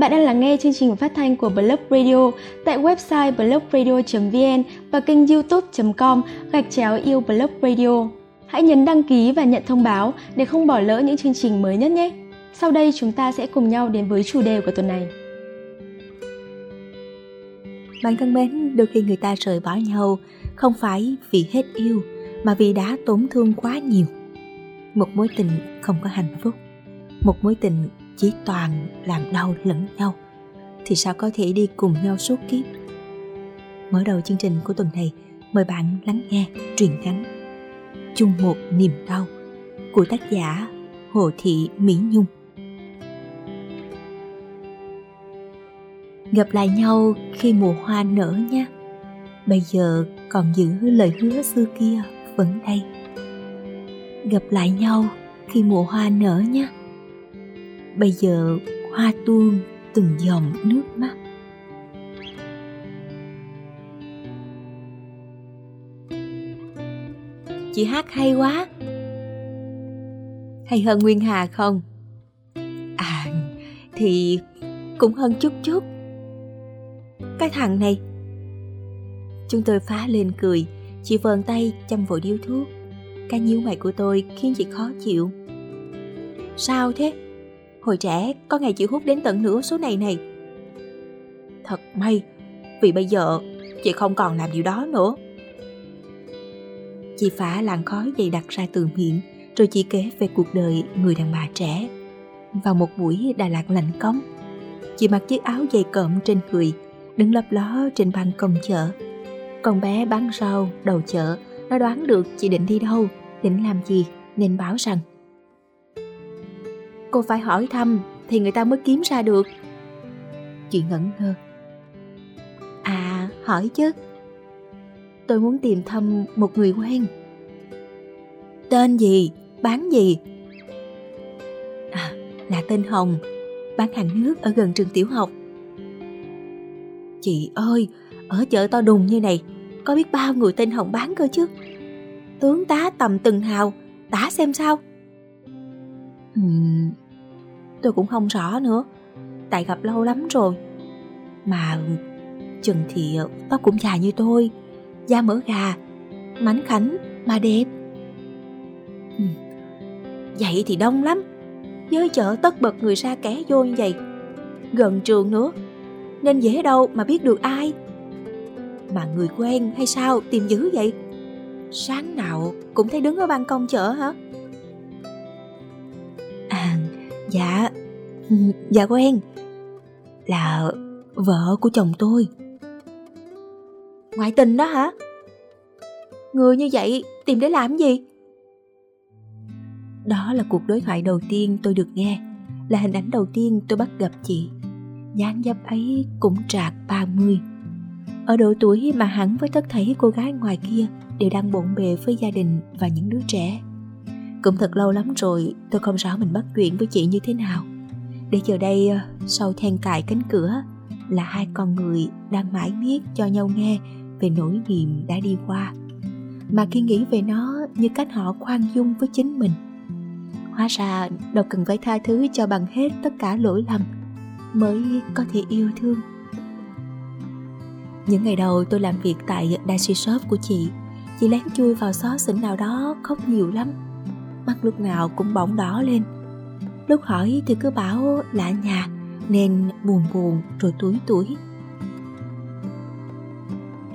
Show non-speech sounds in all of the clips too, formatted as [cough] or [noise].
Bạn đang lắng nghe chương trình phát thanh của Blog Radio tại website blogradio.vn và kênh youtube.com gạch chéo yêu Blog Radio. Hãy nhấn đăng ký và nhận thông báo để không bỏ lỡ những chương trình mới nhất nhé. Sau đây chúng ta sẽ cùng nhau đến với chủ đề của tuần này. Bạn thân mến, đôi khi người ta rời bỏ nhau không phải vì hết yêu mà vì đã tổn thương quá nhiều. Một mối tình không có hạnh phúc, một mối tình chỉ toàn làm đau lẫn nhau thì sao có thể đi cùng nhau suốt kiếp. Mở đầu chương trình của tuần này, mời bạn lắng nghe truyền ngắn chung một niềm đau của tác giả Hồ Thị Mỹ Nhung. Gặp lại nhau khi mùa hoa nở nha. Bây giờ còn giữ lời hứa xưa kia vẫn đây. Gặp lại nhau khi mùa hoa nở nhé Bây giờ hoa tuôn từng dòng nước mắt. Chị hát hay quá Hay hơn Nguyên Hà không? À Thì cũng hơn chút chút Cái thằng này Chúng tôi phá lên cười, Chị vờn tay chăm vội điếu thuốc Cái nhíu mày của tôi khiến chị khó chịu Sao thế? Hồi trẻ, có ngày chị hút đến tận nửa số này này. Thật may, Vì bây giờ chị không còn làm điều đó nữa. Chị phá làn khói dày đặc ra từ miệng, Rồi chị kể về cuộc đời người đàn bà trẻ. Vào một buổi Đà Lạt lạnh cống, Chị mặc chiếc áo dày cộm trên người, Đứng lấp ló trên ban công chợ. Con bé bán rau đầu chợ, Nó đoán được chị định đi đâu, Định làm gì, Nên báo rằng Cô phải hỏi thăm Thì người ta mới kiếm ra được Chị ngẩn ngơ À hỏi chứ tôi muốn tìm thăm một người quen. Tên gì? Bán gì? À, là tên Hồng, bán hàng nước ở gần trường tiểu học. Chị ơi, ở chợ to đùng như này, có biết bao người tên Hồng bán cơ chứ? Tướng tá tầm từng hào, tả xem sao? Uhm, tôi cũng không rõ nữa, tại gặp lâu lắm rồi. Mà chừng thì ờ, tóc cũng dài như tôi, da mỡ gà, mảnh khảnh mà đẹp. Ừ. Vậy thì đông lắm, giới chợ tất bật người ra kẻ vô như vậy, gần trường nữa, nên dễ đâu mà biết được ai. Mà người quen hay sao tìm dữ vậy? Sáng nào cũng thấy đứng ở ban công chợ hả? Dạ, ừ, dạ quen, là vợ của chồng tôi. Ngoại tình đó hả? Người như vậy tìm để làm gì? Đó là cuộc đối thoại đầu tiên tôi được nghe Là hình ảnh đầu tiên tôi bắt gặp chị dáng dấp ấy cũng trạc 30 Ở độ tuổi mà hẳn với tất thảy cô gái ngoài kia Đều đang bộn bề với gia đình và những đứa trẻ cũng thật lâu lắm rồi, tôi không rõ mình bắt chuyện với chị như thế nào. Để giờ đây ờ, sau then cài cánh cửa Là hai con người đang mãi miết cho nhau nghe về nỗi niềm đã đi qua. Mà khi nghĩ về nó như cách họ khoan dung với chính mình. Hóa ra đâu cần phải tha thứ cho bằng hết tất cả lỗi lầm mới có thể yêu thương. Những ngày đầu tôi làm việc tại đại dashi shop của chị chị lén chui vào xó xỉnh nào đó khóc nhiều lắm mắt lúc nào cũng bỗng đỏ lên. Lúc hỏi thì cứ bảo lạ nhà, nên buồn buồn rồi túi túi.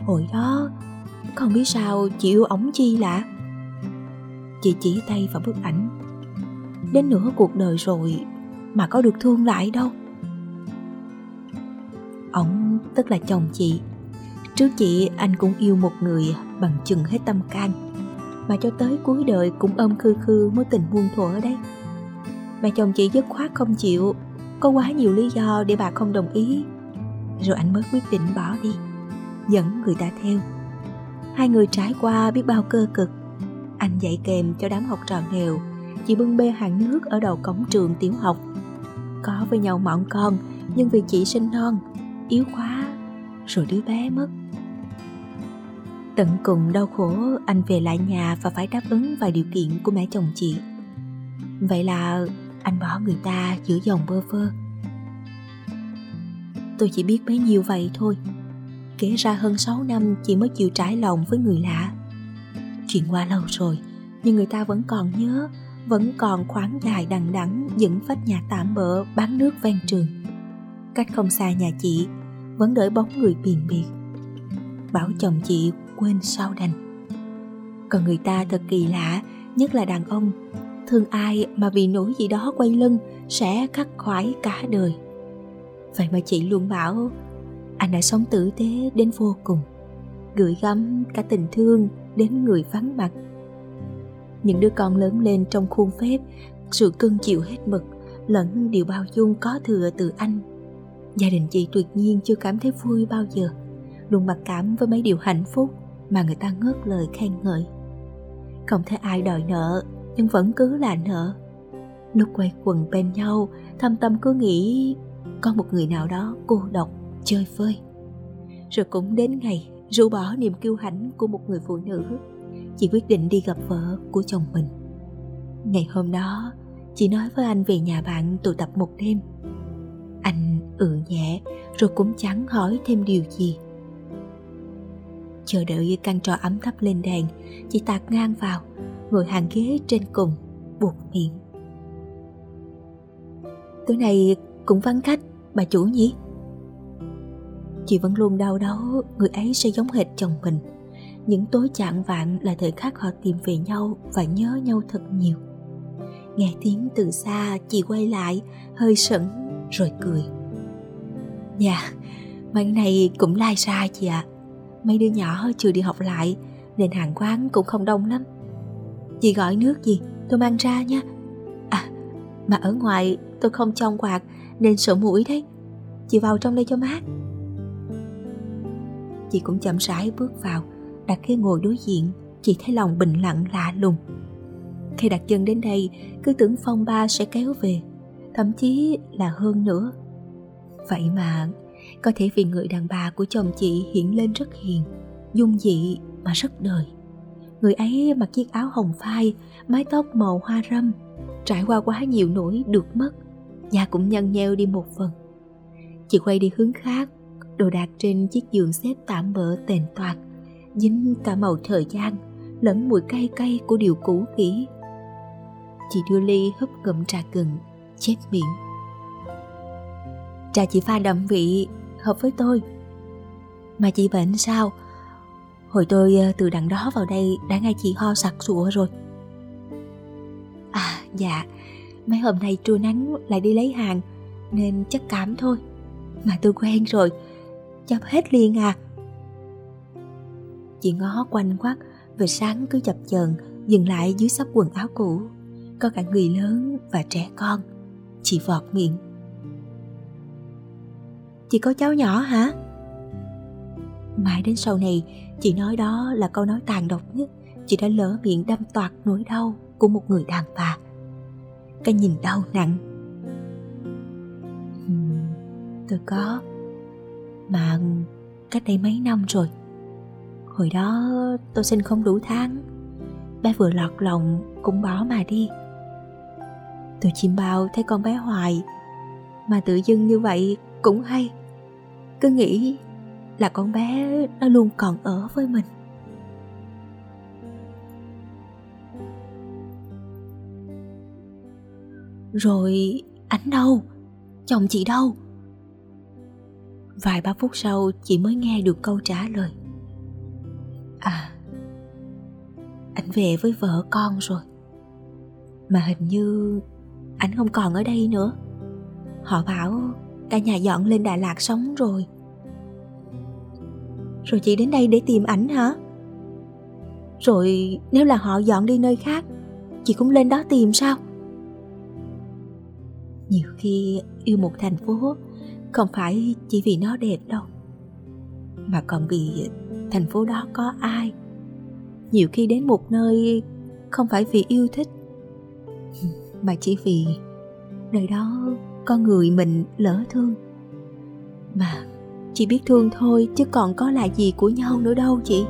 Hồi đó, Không biết sao chị yêu ổng chi lạ. Chị chỉ tay vào bức ảnh. Đến nửa cuộc đời rồi Mà có được thương lại đâu. Ổng, tức là chồng chị. Trước chị anh cũng yêu một người Bằng chừng hết tâm can. Mà cho tới cuối đời cũng ôm khư khư Mối tình muôn thuở ở đây Mà chồng chị dứt khoát không chịu Có quá nhiều lý do để bà không đồng ý Rồi anh mới quyết định bỏ đi dẫn người ta theo. Hai người trải qua biết bao cơ cực. Anh dạy kèm cho đám học trò nghèo, chị bưng bê hàng nước ở đầu cổng trường tiểu học. Có với nhau mọn con, nhưng vì chị sinh non, yếu quá, rồi đứa bé mất. Tận cùng đau khổ, anh về lại nhà và phải đáp ứng vài điều kiện của mẹ chồng chị. Vậy là anh bỏ người ta giữa dòng bơ vơ. Tôi chỉ biết bấy nhiêu vậy thôi Kể ra hơn 6 năm chị mới chịu trải lòng với người lạ Chuyện qua lâu rồi, Nhưng người ta vẫn còn nhớ, Vẫn còn khoáng dài đằng đẵng những vách nhà tạm bỡ bán nước ven trường Cách không xa nhà chị, Vẫn đợi bóng người biền biệt Bảo chồng chị quên sao đành. Còn người ta thật kỳ lạ, Nhất là đàn ông. Thương ai mà vì nỗi gì đó quay lưng Sẽ khắc khoải cả đời. Vậy mà chị luôn bảo, Anh đã sống tử tế đến vô cùng, Gửi gắm cả tình thương đến người vắng mặt. Những đứa con lớn lên trong khuôn phép, Sự cưng chịu hết mực, Lẫn điều bao dung có thừa từ anh. Gia đình chị tuyệt nhiên chưa cảm thấy vui bao giờ, Luôn mặc cảm với mấy điều hạnh phúc. Mà người ta ngớt lời khen ngợi. Không thấy ai đòi nợ, Nhưng vẫn cứ là nợ. Lúc quay quần bên nhau, Thâm tâm cứ nghĩ có một người nào đó cô độc, chơi vơi rồi cũng đến ngày rũ bỏ niềm kiêu hãnh của một người phụ nữ, chị quyết định đi gặp vợ của chồng mình. Ngày hôm đó, chị nói với anh về nhà bạn tụ tập một đêm. Anh ừ nhẹ, rồi cũng chẳng hỏi thêm điều gì chờ đợi căn trò ấm thấp lên đèn chị tạt ngang vào, ngồi hàng ghế trên cùng, buộc miệng. Tối nay cũng vắng khách, bà chủ nhỉ? Chị vẫn luôn đau đớn, người ấy sẽ giống hệt chồng mình. Những tối chạng vạn là thời khắc họ tìm về nhau và nhớ nhau thật nhiều. Nghe tiếng từ xa, chị quay lại, hơi sững, rồi cười. Dạ mấy này cũng lai ra chị ạ. à mấy đứa nhỏ chưa đi học lại, nên hàng quán cũng không đông lắm. Chị gọi nước gì, tôi mang ra nha. À mà ở ngoài tôi không trong quạt, nên sợ mũi đấy. Chị vào trong đây cho mát. Chị cũng chậm rãi bước vào, đặt ghế ngồi đối diện. Chị thấy lòng bình lặng lạ lùng. Khi đặt chân đến đây, cứ tưởng phong ba sẽ kéo về, thậm chí là hơn nữa. Vậy mà có thể vì người đàn bà của chồng chị hiện lên rất hiền, dung dị mà rất đời. Người ấy mặc chiếc áo hồng phai, mái tóc màu hoa râm, trải qua quá nhiều nỗi được mất da cũng nhăn nheo đi một phần. Chị quay đi hướng khác, đồ đạc trên chiếc giường xếp tạm bỡ tền toạc, dính cả màu thời gian, lẫn mùi cay cay của điều cũ kỹ. Chị đưa ly hấp ngậm trà gừng, chép miệng. Trà chị pha đậm vị hợp với tôi. Mà chị bệnh sao? Hồi tôi ờ, từ đằng đó vào đây đã nghe chị ho sặc sụa rồi. À dạ. Mấy hôm nay trưa nắng lại đi lấy hàng, nên chắc cảm thôi. Mà tôi quen rồi. Chập hết liền à. Chị ngó quanh quắt về sáng cứ chập chờn, dừng lại dưới sắp quần áo cũ. Có cả người lớn và trẻ con. Chị vọt miệng chị có cháu nhỏ hả? Mãi đến sau này, chị nói đó là câu nói tàn độc nhất. Chị đã lỡ miệng đâm toạc nỗi đau của một người đàn bà. Cái nhìn đau nặng. Tôi có. Mà cách đây mấy năm rồi. Hồi đó tôi sinh không đủ tháng. Bé vừa lọt lòng cũng bỏ mà đi. Tôi chim bao thấy con bé hoài. Mà tự dưng như vậy cũng hay cứ nghĩ là con bé nó luôn còn ở với mình. Rồi anh đâu? Chồng chị đâu? Vài ba phút sau, chị mới nghe được câu trả lời. À anh về với vợ con rồi. Mà hình như anh không còn ở đây nữa. Họ bảo cả nhà dọn lên đà lạt sống rồi. Rồi chị đến đây để tìm ảnh hả? Rồi nếu là họ dọn đi nơi khác, chị cũng lên đó tìm sao? Nhiều khi yêu một thành phố không phải chỉ vì nó đẹp đâu, mà còn vì thành phố đó có ai. Nhiều khi đến một nơi không phải vì yêu thích, mà chỉ vì nơi đó con người mình lỡ thương. Mà, chỉ biết thương thôi, chứ còn có là gì của nhau nữa đâu chị.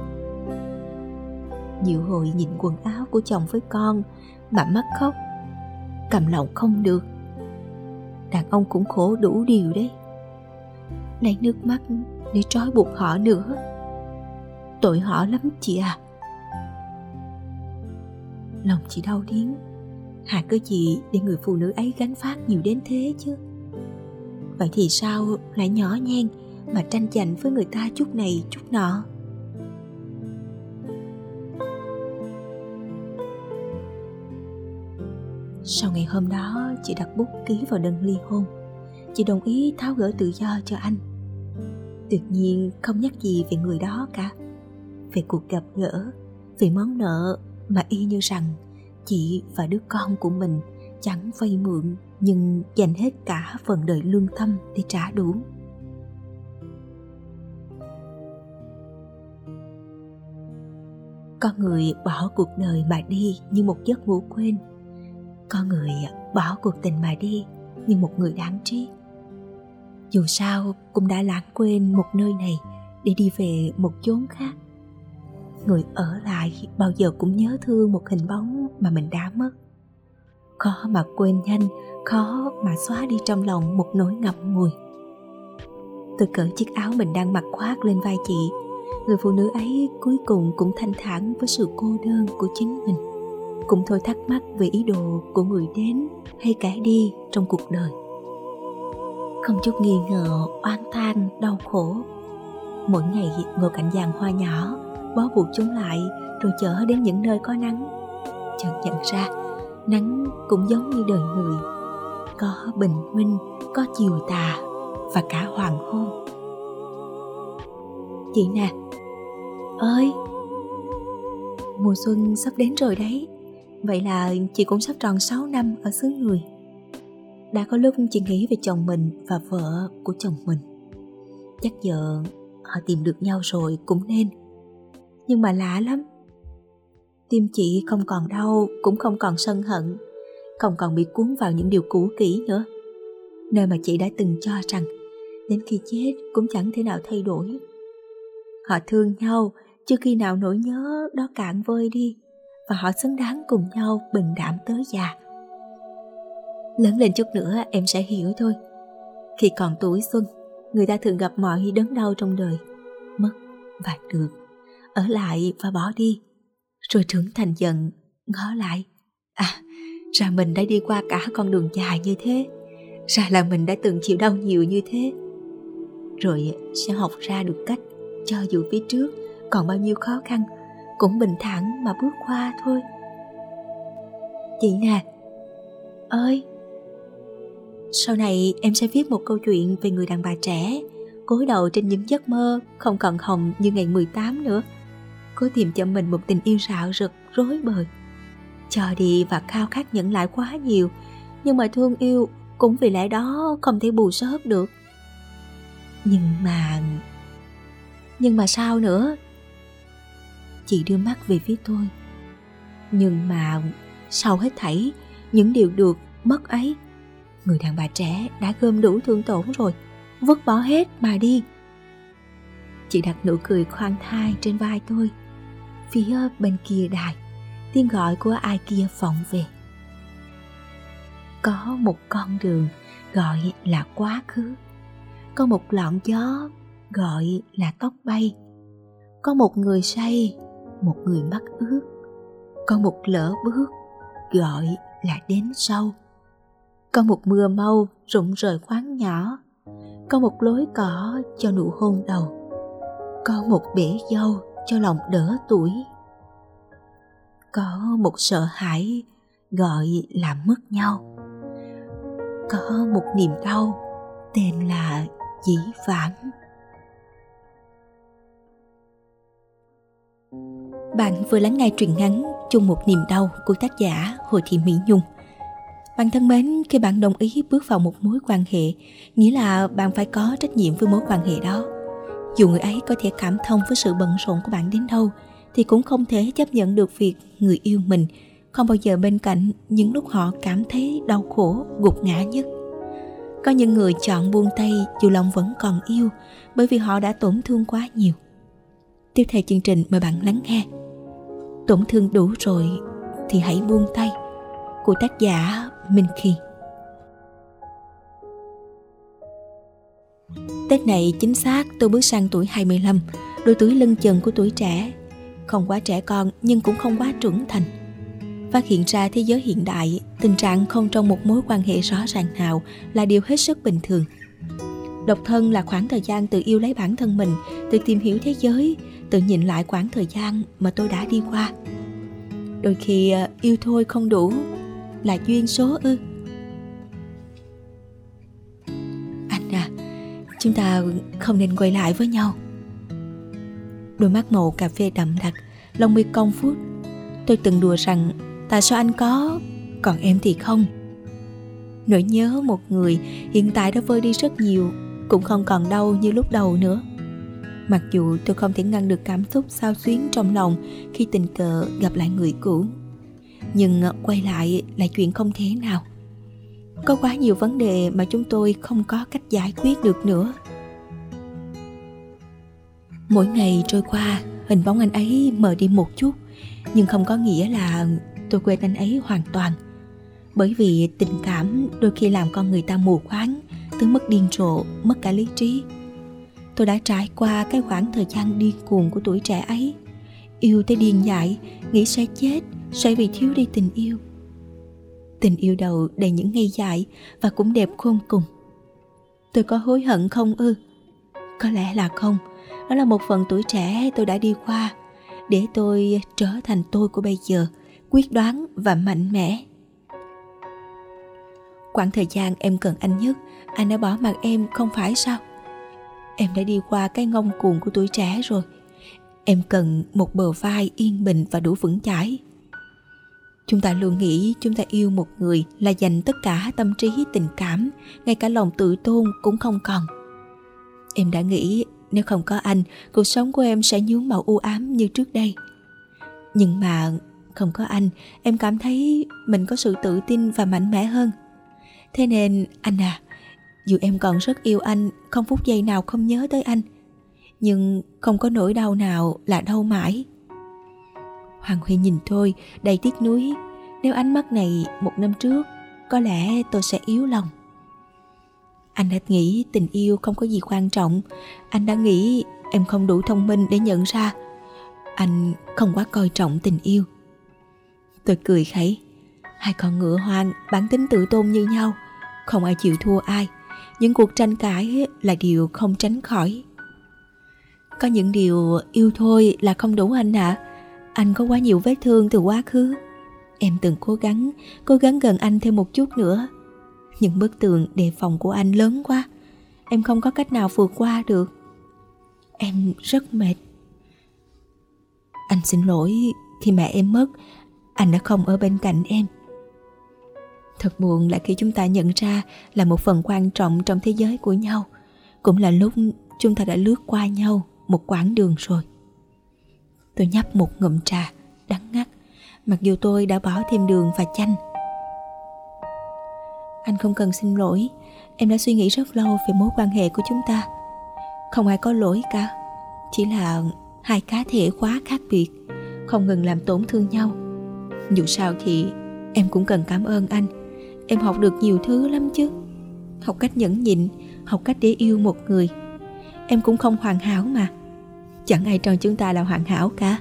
Nhiều hồi nhìn quần áo của chồng với con, mà mắt khóc, cầm lòng không được. Đàn ông cũng khổ đủ điều đấy. Lấy nước mắt, để trói buộc họ nữa. Tội họ lắm chị à. Lòng chị đau điếng hà cơ gì để người phụ nữ ấy gánh phát nhiều đến thế chứ. Vậy thì sao lại nhỏ nhen mà tranh giành với người ta chút này chút nọ? Sau ngày hôm đó, chị đặt bút ký vào đơn ly hôn. Chị đồng ý tháo gỡ tự do cho anh. Tuyệt nhiên không nhắc gì về người đó cả. Về cuộc gặp gỡ, về món nợ mà y như rằng chị và đứa con của mình, chẳng vay mượn nhưng dành hết cả phần đời lương tâm để trả đủ. Con người bỏ cuộc đời mà đi như một giấc ngủ quên. Con người bỏ cuộc tình mà đi như một người đáng trí. Dù sao cũng đã lãng quên một nơi này để đi về một chốn khác người ở lại, bao giờ cũng nhớ thương một hình bóng mà mình đã mất. Khó mà quên nhanh, khó mà xóa đi trong lòng một nỗi ngậm ngùi. Tôi cởi chiếc áo mình đang mặc khoác lên vai chị. Người phụ nữ ấy cuối cùng cũng thanh thản với sự cô đơn của chính mình. Cũng thôi thắc mắc về ý đồ của người đến hay kẻ đi trong cuộc đời. Không chút nghi ngờ, oan than đau khổ. Mỗi ngày ngồi cạnh giàn hoa nhỏ bó buộc chúng lại, rồi chở đến những nơi có nắng. Chợt nhận ra, nắng cũng giống như đời người. Có bình minh, có chiều tà và cả hoàng hôn. Chị nè, ơi! Mùa xuân sắp đến rồi đấy. Vậy là chị cũng sắp tròn 6 năm ở xứ người. Đã có lúc chị nghĩ về chồng mình và vợ của chồng mình. Chắc giờ họ tìm được nhau rồi cũng nên nhưng mà lạ lắm. Tim chị không còn đau, cũng không còn sân hận, không còn bị cuốn vào những điều cũ kỹ nữa. Nơi mà chị đã từng cho rằng đến khi chết cũng chẳng thể nào thay đổi. Họ thương nhau, chưa khi nào nỗi nhớ đó cạn vơi đi, và họ xứng đáng cùng nhau bình đảm tới già. Lớn lên chút nữa em sẽ hiểu thôi. Khi còn tuổi xuân, người ta thường gặp mọi đớn đau trong đời, mất và được ở lại và bỏ đi. Rồi trưởng thành dần ngó lại. À ra mình đã đi qua cả con đường dài như thế. Ra là mình đã từng chịu đau nhiều như thế. Rồi sẽ học ra được cách cho dù phía trước còn bao nhiêu khó khăn, cũng bình thản mà bước qua thôi. Chị nè, ơi! Sau này em sẽ viết một câu chuyện về người đàn bà trẻ, cối đầu trên những giấc mơ không còn hồng như ngày 18 nữa cố tìm cho mình một tình yêu rạo rực, rối bời. Cho đi và khao khát nhận lại quá nhiều, nhưng mà thương yêu cũng vì lẽ đó không thể bù sớt được. Nhưng mà nhưng mà sao nữa? Chị đưa mắt về phía tôi. Nhưng mà sau hết thảy, những điều được mất ấy, người đàn bà trẻ đã gom đủ thương tổn rồi, vứt bỏ hết mà đi. Chị đặt nụ cười khoan thai trên vai tôi phía bên kia đài. Tiếng gọi của ai kia vọng về. Có một con đường gọi là quá khứ. Có một lọn gió gọi là tóc bay. Có một người say, một người mắt ướt. Có một lỡ bước gọi là đến sau. Có một mưa mau rụng rời khoáng nhỏ. Có một lối cỏ cho nụ hôn đầu. Có một bể dâu cho lòng đỡ tuổi. Có một sợ hãi gọi là mất nhau. Có một niềm đau tên là dĩ vãng. Bạn vừa lắng nghe truyện ngắn chung một niềm đau của tác giả hồ thị mỹ nhung. Bạn thân mến, khi bạn đồng ý bước vào một mối quan hệ, nghĩa là bạn phải có trách nhiệm với mối quan hệ đó dù người ấy có thể cảm thông với sự bận rộn của bạn đến đâu, thì cũng không thể chấp nhận được việc người yêu mình. Không bao giờ bên cạnh những lúc họ cảm thấy đau khổ, gục ngã nhất. Có những người chọn buông tay dù lòng vẫn còn yêu, bởi vì họ đã tổn thương quá nhiều. Tiếp theo chương trình mời bạn lắng nghe. Tổn thương đủ rồi thì hãy buông tay. Của tác giả Minh khiên Tết này chính xác tôi bước sang tuổi 25, đôi tuổi lưng chừng của tuổi trẻ. Không quá trẻ con nhưng cũng không quá trưởng thành. Phát hiện ra thế giới hiện đại, tình trạng không trong một mối quan hệ rõ ràng nào là điều hết sức bình thường. Độc thân là khoảng thời gian tự yêu lấy bản thân mình, tự tìm hiểu thế giới, tự nhìn lại khoảng thời gian mà tôi đã đi qua. Đôi khi ờ, yêu thôi không đủ, là duyên số ư. Chúng ta không nên quay lại với nhau. Đôi mắt màu cà phê đậm đặc, lông mi cong phút. Tôi từng đùa rằng tại sao anh có, còn em thì không. Nỗi nhớ một người hiện tại đã vơi đi rất nhiều cũng không còn đau như lúc đầu nữa mặc dù tôi không thể ngăn được cảm xúc sao xuyến trong lòng khi tình cờ gặp lại người cũ nhưng ờ, quay lại là chuyện không thể nào có quá nhiều vấn đề mà chúng tôi không có cách giải quyết được nữa mỗi ngày trôi qua hình bóng anh ấy mờ đi một chút nhưng không có nghĩa là tôi quên anh ấy hoàn toàn bởi vì tình cảm đôi khi làm con người ta mù quáng tới mức điên rồ, mất cả lý trí. Tôi đã trải qua cái khoảng thời gian điên cuồng của tuổi trẻ ấy. Yêu tới điên dại, nghĩ sẽ chết, sẽ vì thiếu đi tình yêu. Tình yêu đầu đầy những ngây dại và cũng đẹp khôn cùng. Tôi có hối hận không ư? Có lẽ là không. Đó là một phần tuổi trẻ tôi đã đi qua để tôi trở thành tôi của bây giờ, quyết đoán và mạnh mẽ. Quãng thời gian em cần anh nhất anh đã bỏ mặt em không phải sao em đã đi qua cái ngông cuồng của tuổi trẻ rồi em cần một bờ vai yên bình và đủ vững chãi chúng ta luôn nghĩ chúng ta yêu một người là dành tất cả tâm trí, tình cảm, ngay cả lòng tự tôn cũng không còn. Em đã nghĩ, nếu không có anh, cuộc sống của em sẽ nhuốm màu u ám như trước đây. Nhưng mà không có anh, em cảm thấy mình có sự tự tin và mạnh mẽ hơn. Thế nên, anh à dù em còn rất yêu anh, Không phút giây nào không nhớ tới anh. Nhưng không có nỗi đau nào là đau mãi. Hoàng Huy nhìn tôi, đầy tiếc nuối. Nếu ánh mắt này một năm trước, Có lẽ tôi sẽ yếu lòng. Anh đã nghĩ tình yêu không có gì quan trọng. Anh đã nghĩ em không đủ thông minh để nhận ra. Anh không quá coi trọng tình yêu. Tôi cười khẩy. Hai con ngựa hoang bản tính tự tôn như nhau, Không ai chịu thua ai. Những cuộc tranh cãi là điều không tránh khỏi. Có những điều yêu thôi là không đủ anh ạ. à anh có quá nhiều vết thương từ quá khứ. Em từng cố gắng cố gắng gần anh thêm một chút nữa. Những bức tường đề phòng của anh lớn quá. Em không có cách nào vượt qua được. Em rất mệt. Anh xin lỗi khi mẹ em mất. Anh đã không ở bên cạnh em. Thật buồn là khi chúng ta nhận ra là một phần quan trọng trong thế giới của nhau. Cũng là lúc chúng ta đã lướt qua nhau một quãng đường rồi. Tôi nhấp một ngụm trà, đắng ngắt. Mặc dù tôi đã bỏ thêm đường và chanh. Anh không cần xin lỗi. Em đã suy nghĩ rất lâu về mối quan hệ của chúng ta. Không ai có lỗi cả. Chỉ là hai cá thể quá khác biệt, Không ngừng làm tổn thương nhau. Dù sao thì em cũng cần cảm ơn anh. Em học được nhiều thứ lắm chứ. Học cách nhẫn nhịn, học cách để yêu một người. Em cũng không hoàn hảo mà chẳng ai trong chúng ta là hoàn hảo cả.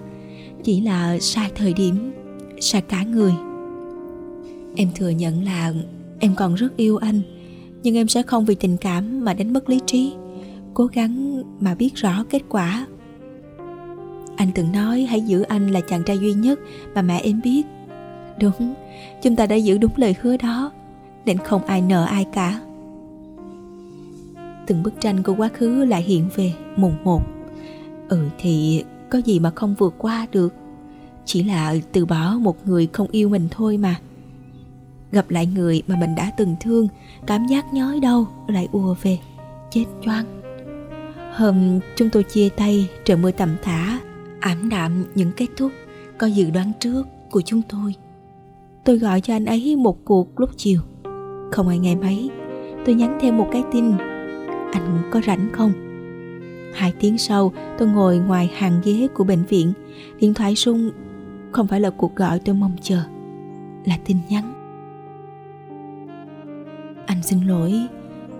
Chỉ là sai thời điểm, sai cả người. Em thừa nhận là em còn rất yêu anh, nhưng em sẽ không vì tình cảm mà đánh mất lý trí. Cố gắng mà biết rõ kết quả. Anh từng nói hãy giữ anh là chàng trai duy nhất mà mẹ em biết. Đúng, chúng ta đã giữ đúng lời hứa đó, nên không ai nợ ai cả. Từng bức tranh của quá khứ lại hiện về mùng một ừ thì có gì mà không vượt qua được? Chỉ là từ bỏ một người không yêu mình thôi mà. Gặp lại người mà mình đã từng thương, cảm giác nhói đau lại ùa về, chết choang hôm chúng tôi chia tay, trời mưa tầm thả ảm đạm những kết thúc, có dự đoán trước của chúng tôi. Tôi gọi cho anh ấy một cuộc lúc chiều. Không ai nghe máy, tôi nhắn thêm một cái tin. Anh có rảnh không? Hai tiếng sau, tôi ngồi ngoài hàng ghế của bệnh viện. Điện thoại rung, không phải là cuộc gọi tôi mong chờ, là tin nhắn. Anh xin lỗi,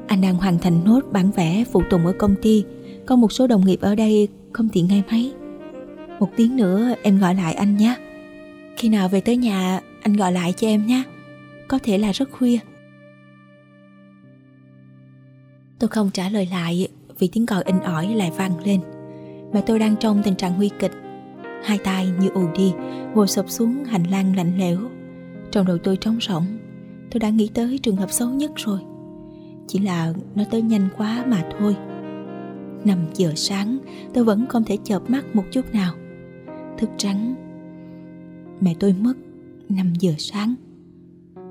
Anh đang hoàn thành nốt bản vẽ phụ tùng ở công ty. Có một số đồng nghiệp ở đây không tiện nghe máy. Một tiếng nữa, em gọi lại anh nhé. Khi nào về tới nhà, anh gọi lại cho em nhé. Có thể là rất khuya. Tôi không trả lời lại vì tiếng còi in ỏi lại vang lên. Mà tôi đang trong tình trạng nguy kịch. Hai tay như ù đi, Ngồi sụp xuống hành lang lạnh lẽo. Trong đầu tôi trống rỗng. Tôi đã nghĩ tới trường hợp xấu nhất rồi. Chỉ là nó tới nhanh quá mà thôi. 5 giờ sáng, tôi vẫn không thể chợp mắt một chút nào. Thức trắng. Mẹ tôi mất. 5 giờ sáng.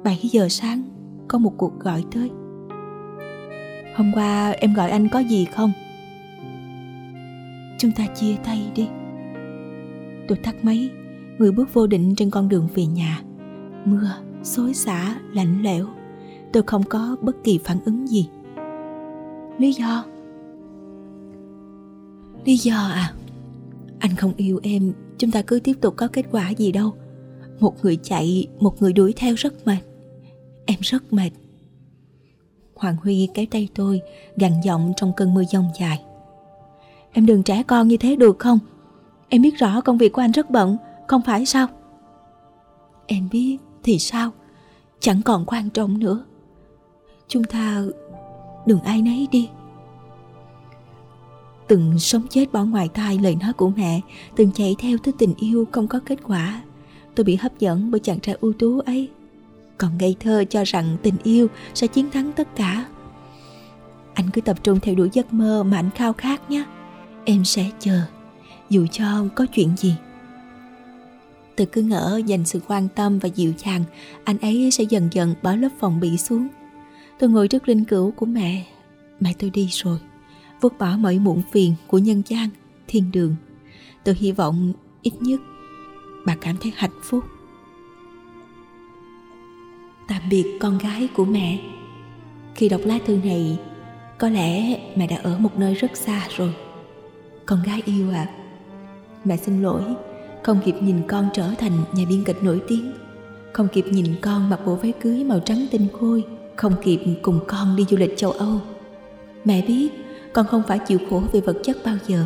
7 giờ sáng, có một cuộc gọi tới. Hôm qua em gọi anh có gì không? Chúng ta chia tay đi. Tôi thắt máy Người bước vô định trên con đường về nhà. Mưa, xối xả, lạnh lẽo. Tôi không có bất kỳ phản ứng gì. Lý do? Lý do à? Anh không yêu em Chúng ta cứ tiếp tục có kết quả gì đâu. Một người chạy, một người đuổi theo rất mệt. Em rất mệt. Hoàng Huy kéo tay tôi, gằn giọng trong cơn mưa giông dài. Em đừng trẻ con như thế được không? Em biết rõ công việc của anh rất bận, Không phải sao? Em biết, thì sao? Chẳng còn quan trọng nữa. Chúng ta đừng ai nấy đi. Từng sống chết bỏ ngoài tai lời nói của mẹ, Từng chạy theo thứ tình yêu không có kết quả. Tôi bị hấp dẫn bởi chàng trai ưu tú ấy. Còn ngây thơ cho rằng tình yêu sẽ chiến thắng tất cả. Anh cứ tập trung theo đuổi giấc mơ mà anh khao khát nhé. Em sẽ chờ Dù cho có chuyện gì. Tôi cứ ngỡ dành sự quan tâm và dịu dàng Anh ấy sẽ dần dần bỏ lớp phòng bị xuống. Tôi ngồi trước linh cữu của mẹ. Mẹ tôi đi rồi. Vứt bỏ mọi muộn phiền của nhân gian, thiên đường. Tôi hy vọng ít nhất bà cảm thấy hạnh phúc. Tạm biệt con gái của mẹ. Khi đọc lá thư này, có lẽ mẹ đã ở một nơi rất xa rồi. Con gái yêu à, mẹ xin lỗi, không kịp nhìn con trở thành nhà biên kịch nổi tiếng, không kịp nhìn con mặc bộ váy cưới màu trắng tinh khôi, không kịp cùng con đi du lịch châu Âu. Mẹ biết con không phải chịu khổ về vật chất bao giờ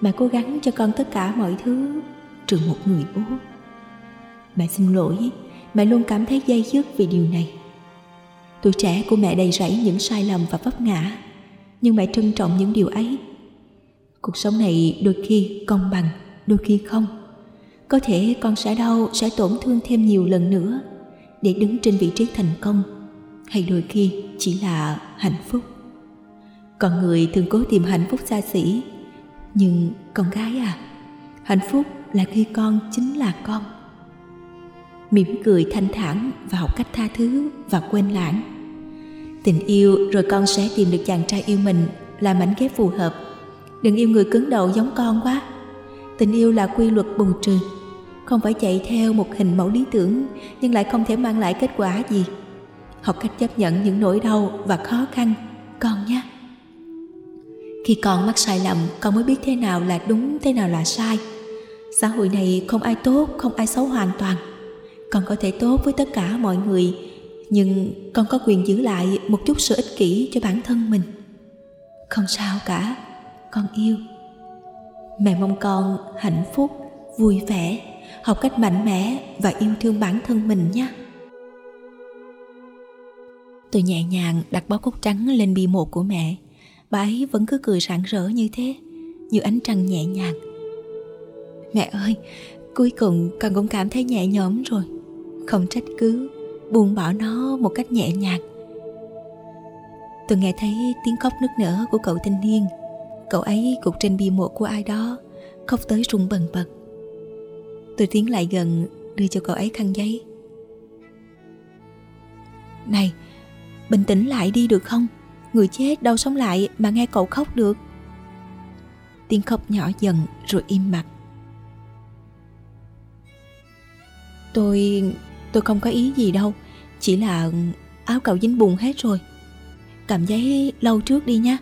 Mẹ cố gắng cho con tất cả mọi thứ Trừ một người bố Mẹ xin lỗi Mẹ luôn cảm thấy dây dứt vì điều này. Tuổi trẻ của mẹ đầy rẫy những sai lầm và vấp ngã, Nhưng mẹ trân trọng những điều ấy. Cuộc sống này đôi khi công bằng, Đôi khi không. Có thể con sẽ đau, Sẽ tổn thương thêm nhiều lần nữa Để đứng trên vị trí thành công, Hay đôi khi chỉ là hạnh phúc. Con người thường cố tìm hạnh phúc xa xỉ, nhưng con gái à hạnh phúc là khi con chính là con mỉm cười thanh thản và học cách tha thứ và quên lãng. Tình yêu rồi con sẽ tìm được chàng trai yêu mình là mảnh ghép phù hợp. Đừng yêu người cứng đầu giống con quá. Tình yêu là quy luật bùng trừ. Không phải chạy theo một hình mẫu lý tưởng, nhưng lại không thể mang lại kết quả gì. Học cách chấp nhận những nỗi đau và khó khăn, con nhé. Khi con mắc sai lầm, con mới biết thế nào là đúng, thế nào là sai. Xã hội này không ai tốt, không ai xấu hoàn toàn con có thể tốt với tất cả mọi người, nhưng con có quyền giữ lại một chút sự ích kỷ cho bản thân mình. Không sao cả, con yêu. Mẹ mong con hạnh phúc, vui vẻ, học cách mạnh mẽ và yêu thương bản thân mình nhé tôi nhẹ nhàng đặt bó cúc trắng lên bi mộ của mẹ. Bà ấy vẫn cứ cười rạng rỡ như thế, như ánh trăng nhẹ nhàng. Mẹ ơi, cuối cùng con cũng cảm thấy nhẹ nhõm rồi không trách cứ, buông bỏ nó một cách nhẹ nhàng. Tôi nghe thấy tiếng khóc nức nở của cậu thanh niên. Cậu ấy gục trên bia mộ của ai đó, khóc tới rung bần bật. Tôi tiến lại gần, đưa cho cậu ấy khăn giấy. Này, bình tĩnh lại đi được không? Người chết đâu sống lại mà nghe cậu khóc được. Tiếng khóc nhỏ dần rồi im mặt. Tôi tôi không có ý gì đâu. Chỉ là ừ, áo cậu dính bùn hết rồi. Cầm giấy lâu trước đi nhé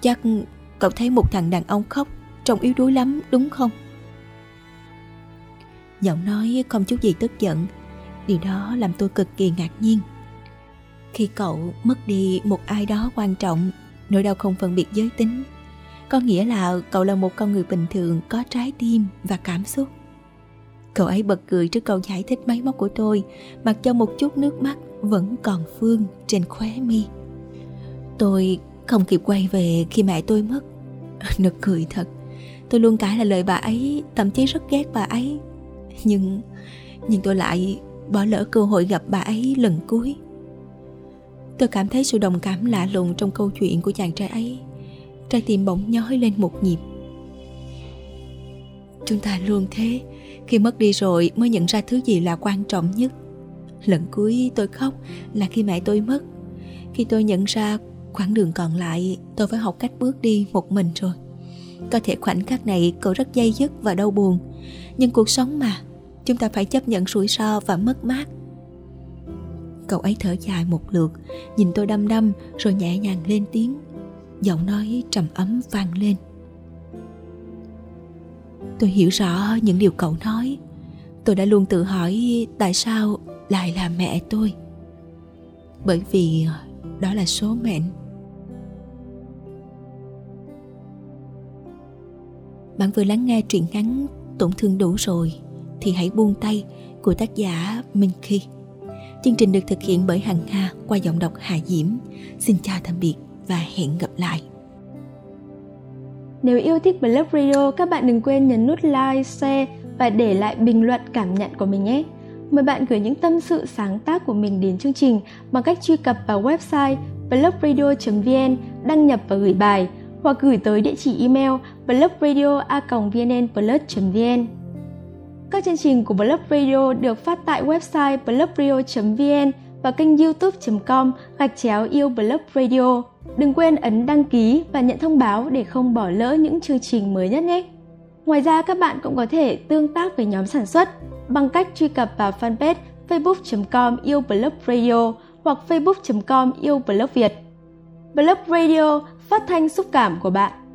Chắc cậu thấy một thằng đàn ông khóc, Trông yếu đuối lắm, đúng không? Giọng nói không chút gì tức giận. Điều đó làm tôi cực kỳ ngạc nhiên. Khi cậu mất đi một ai đó quan trọng, nỗi đau không phân biệt giới tính, có nghĩa là cậu là một con người bình thường có trái tim và cảm xúc cậu ấy bật cười trước câu giải thích máy móc của tôi, mặc cho một chút nước mắt vẫn còn phương trên khóe mi. Tôi không kịp quay về khi mẹ tôi mất. [laughs] Nực cười thật. Tôi luôn cãi là lời bà ấy, thậm chí rất ghét bà ấy. Nhưng nhưng tôi lại bỏ lỡ cơ hội gặp bà ấy lần cuối. Tôi cảm thấy sự đồng cảm lạ lùng trong câu chuyện của chàng trai ấy. Trái tim bỗng nhói lên một nhịp. Chúng ta luôn thế khi mất đi rồi mới nhận ra thứ gì là quan trọng nhất. Lần cuối tôi khóc là khi mẹ tôi mất. Khi tôi nhận ra quãng đường còn lại, tôi phải học cách bước đi một mình rồi. Có thể khoảnh khắc này cậu rất dây dứt và đau buồn, nhưng cuộc sống mà, chúng ta phải chấp nhận rủi ro và mất mát. Cậu ấy thở dài một lượt, nhìn tôi đăm đăm rồi nhẹ nhàng lên tiếng. Giọng nói trầm ấm vang lên tôi hiểu rõ những điều cậu nói tôi đã luôn tự hỏi tại sao lại là mẹ tôi bởi vì đó là số mệnh bạn vừa lắng nghe truyện ngắn tổn thương đủ rồi, thì hãy buông tay của tác giả Minh Khi. Chương trình được thực hiện bởi Hằng Nga qua giọng đọc Hà Diễm. Xin chào tạm biệt và hẹn gặp lại. Nếu yêu thích Blog Radio, các bạn đừng quên nhấn nút like, share và để lại bình luận cảm nhận của mình nhé. Mời bạn gửi những tâm sự sáng tác của mình đến chương trình bằng cách truy cập vào website blogradio.vn, đăng nhập và gửi bài hoặc gửi tới địa chỉ email blogradio.vnnplus.vn. Các chương trình của Blog Radio được phát tại website blogradio.vn và kênh youtube.com gạch chéo yêu Blog Radio. Đừng quên ấn đăng ký và nhận thông báo để không bỏ lỡ những chương trình mới nhất nhé. Ngoài ra, các bạn cũng có thể tương tác với nhóm sản xuất bằng cách truy cập vào fanpage facebook.com yêu blog radio hoặc facebook.com yêu blog Việt. Blog Radio, phát thanh xúc cảm của bạn.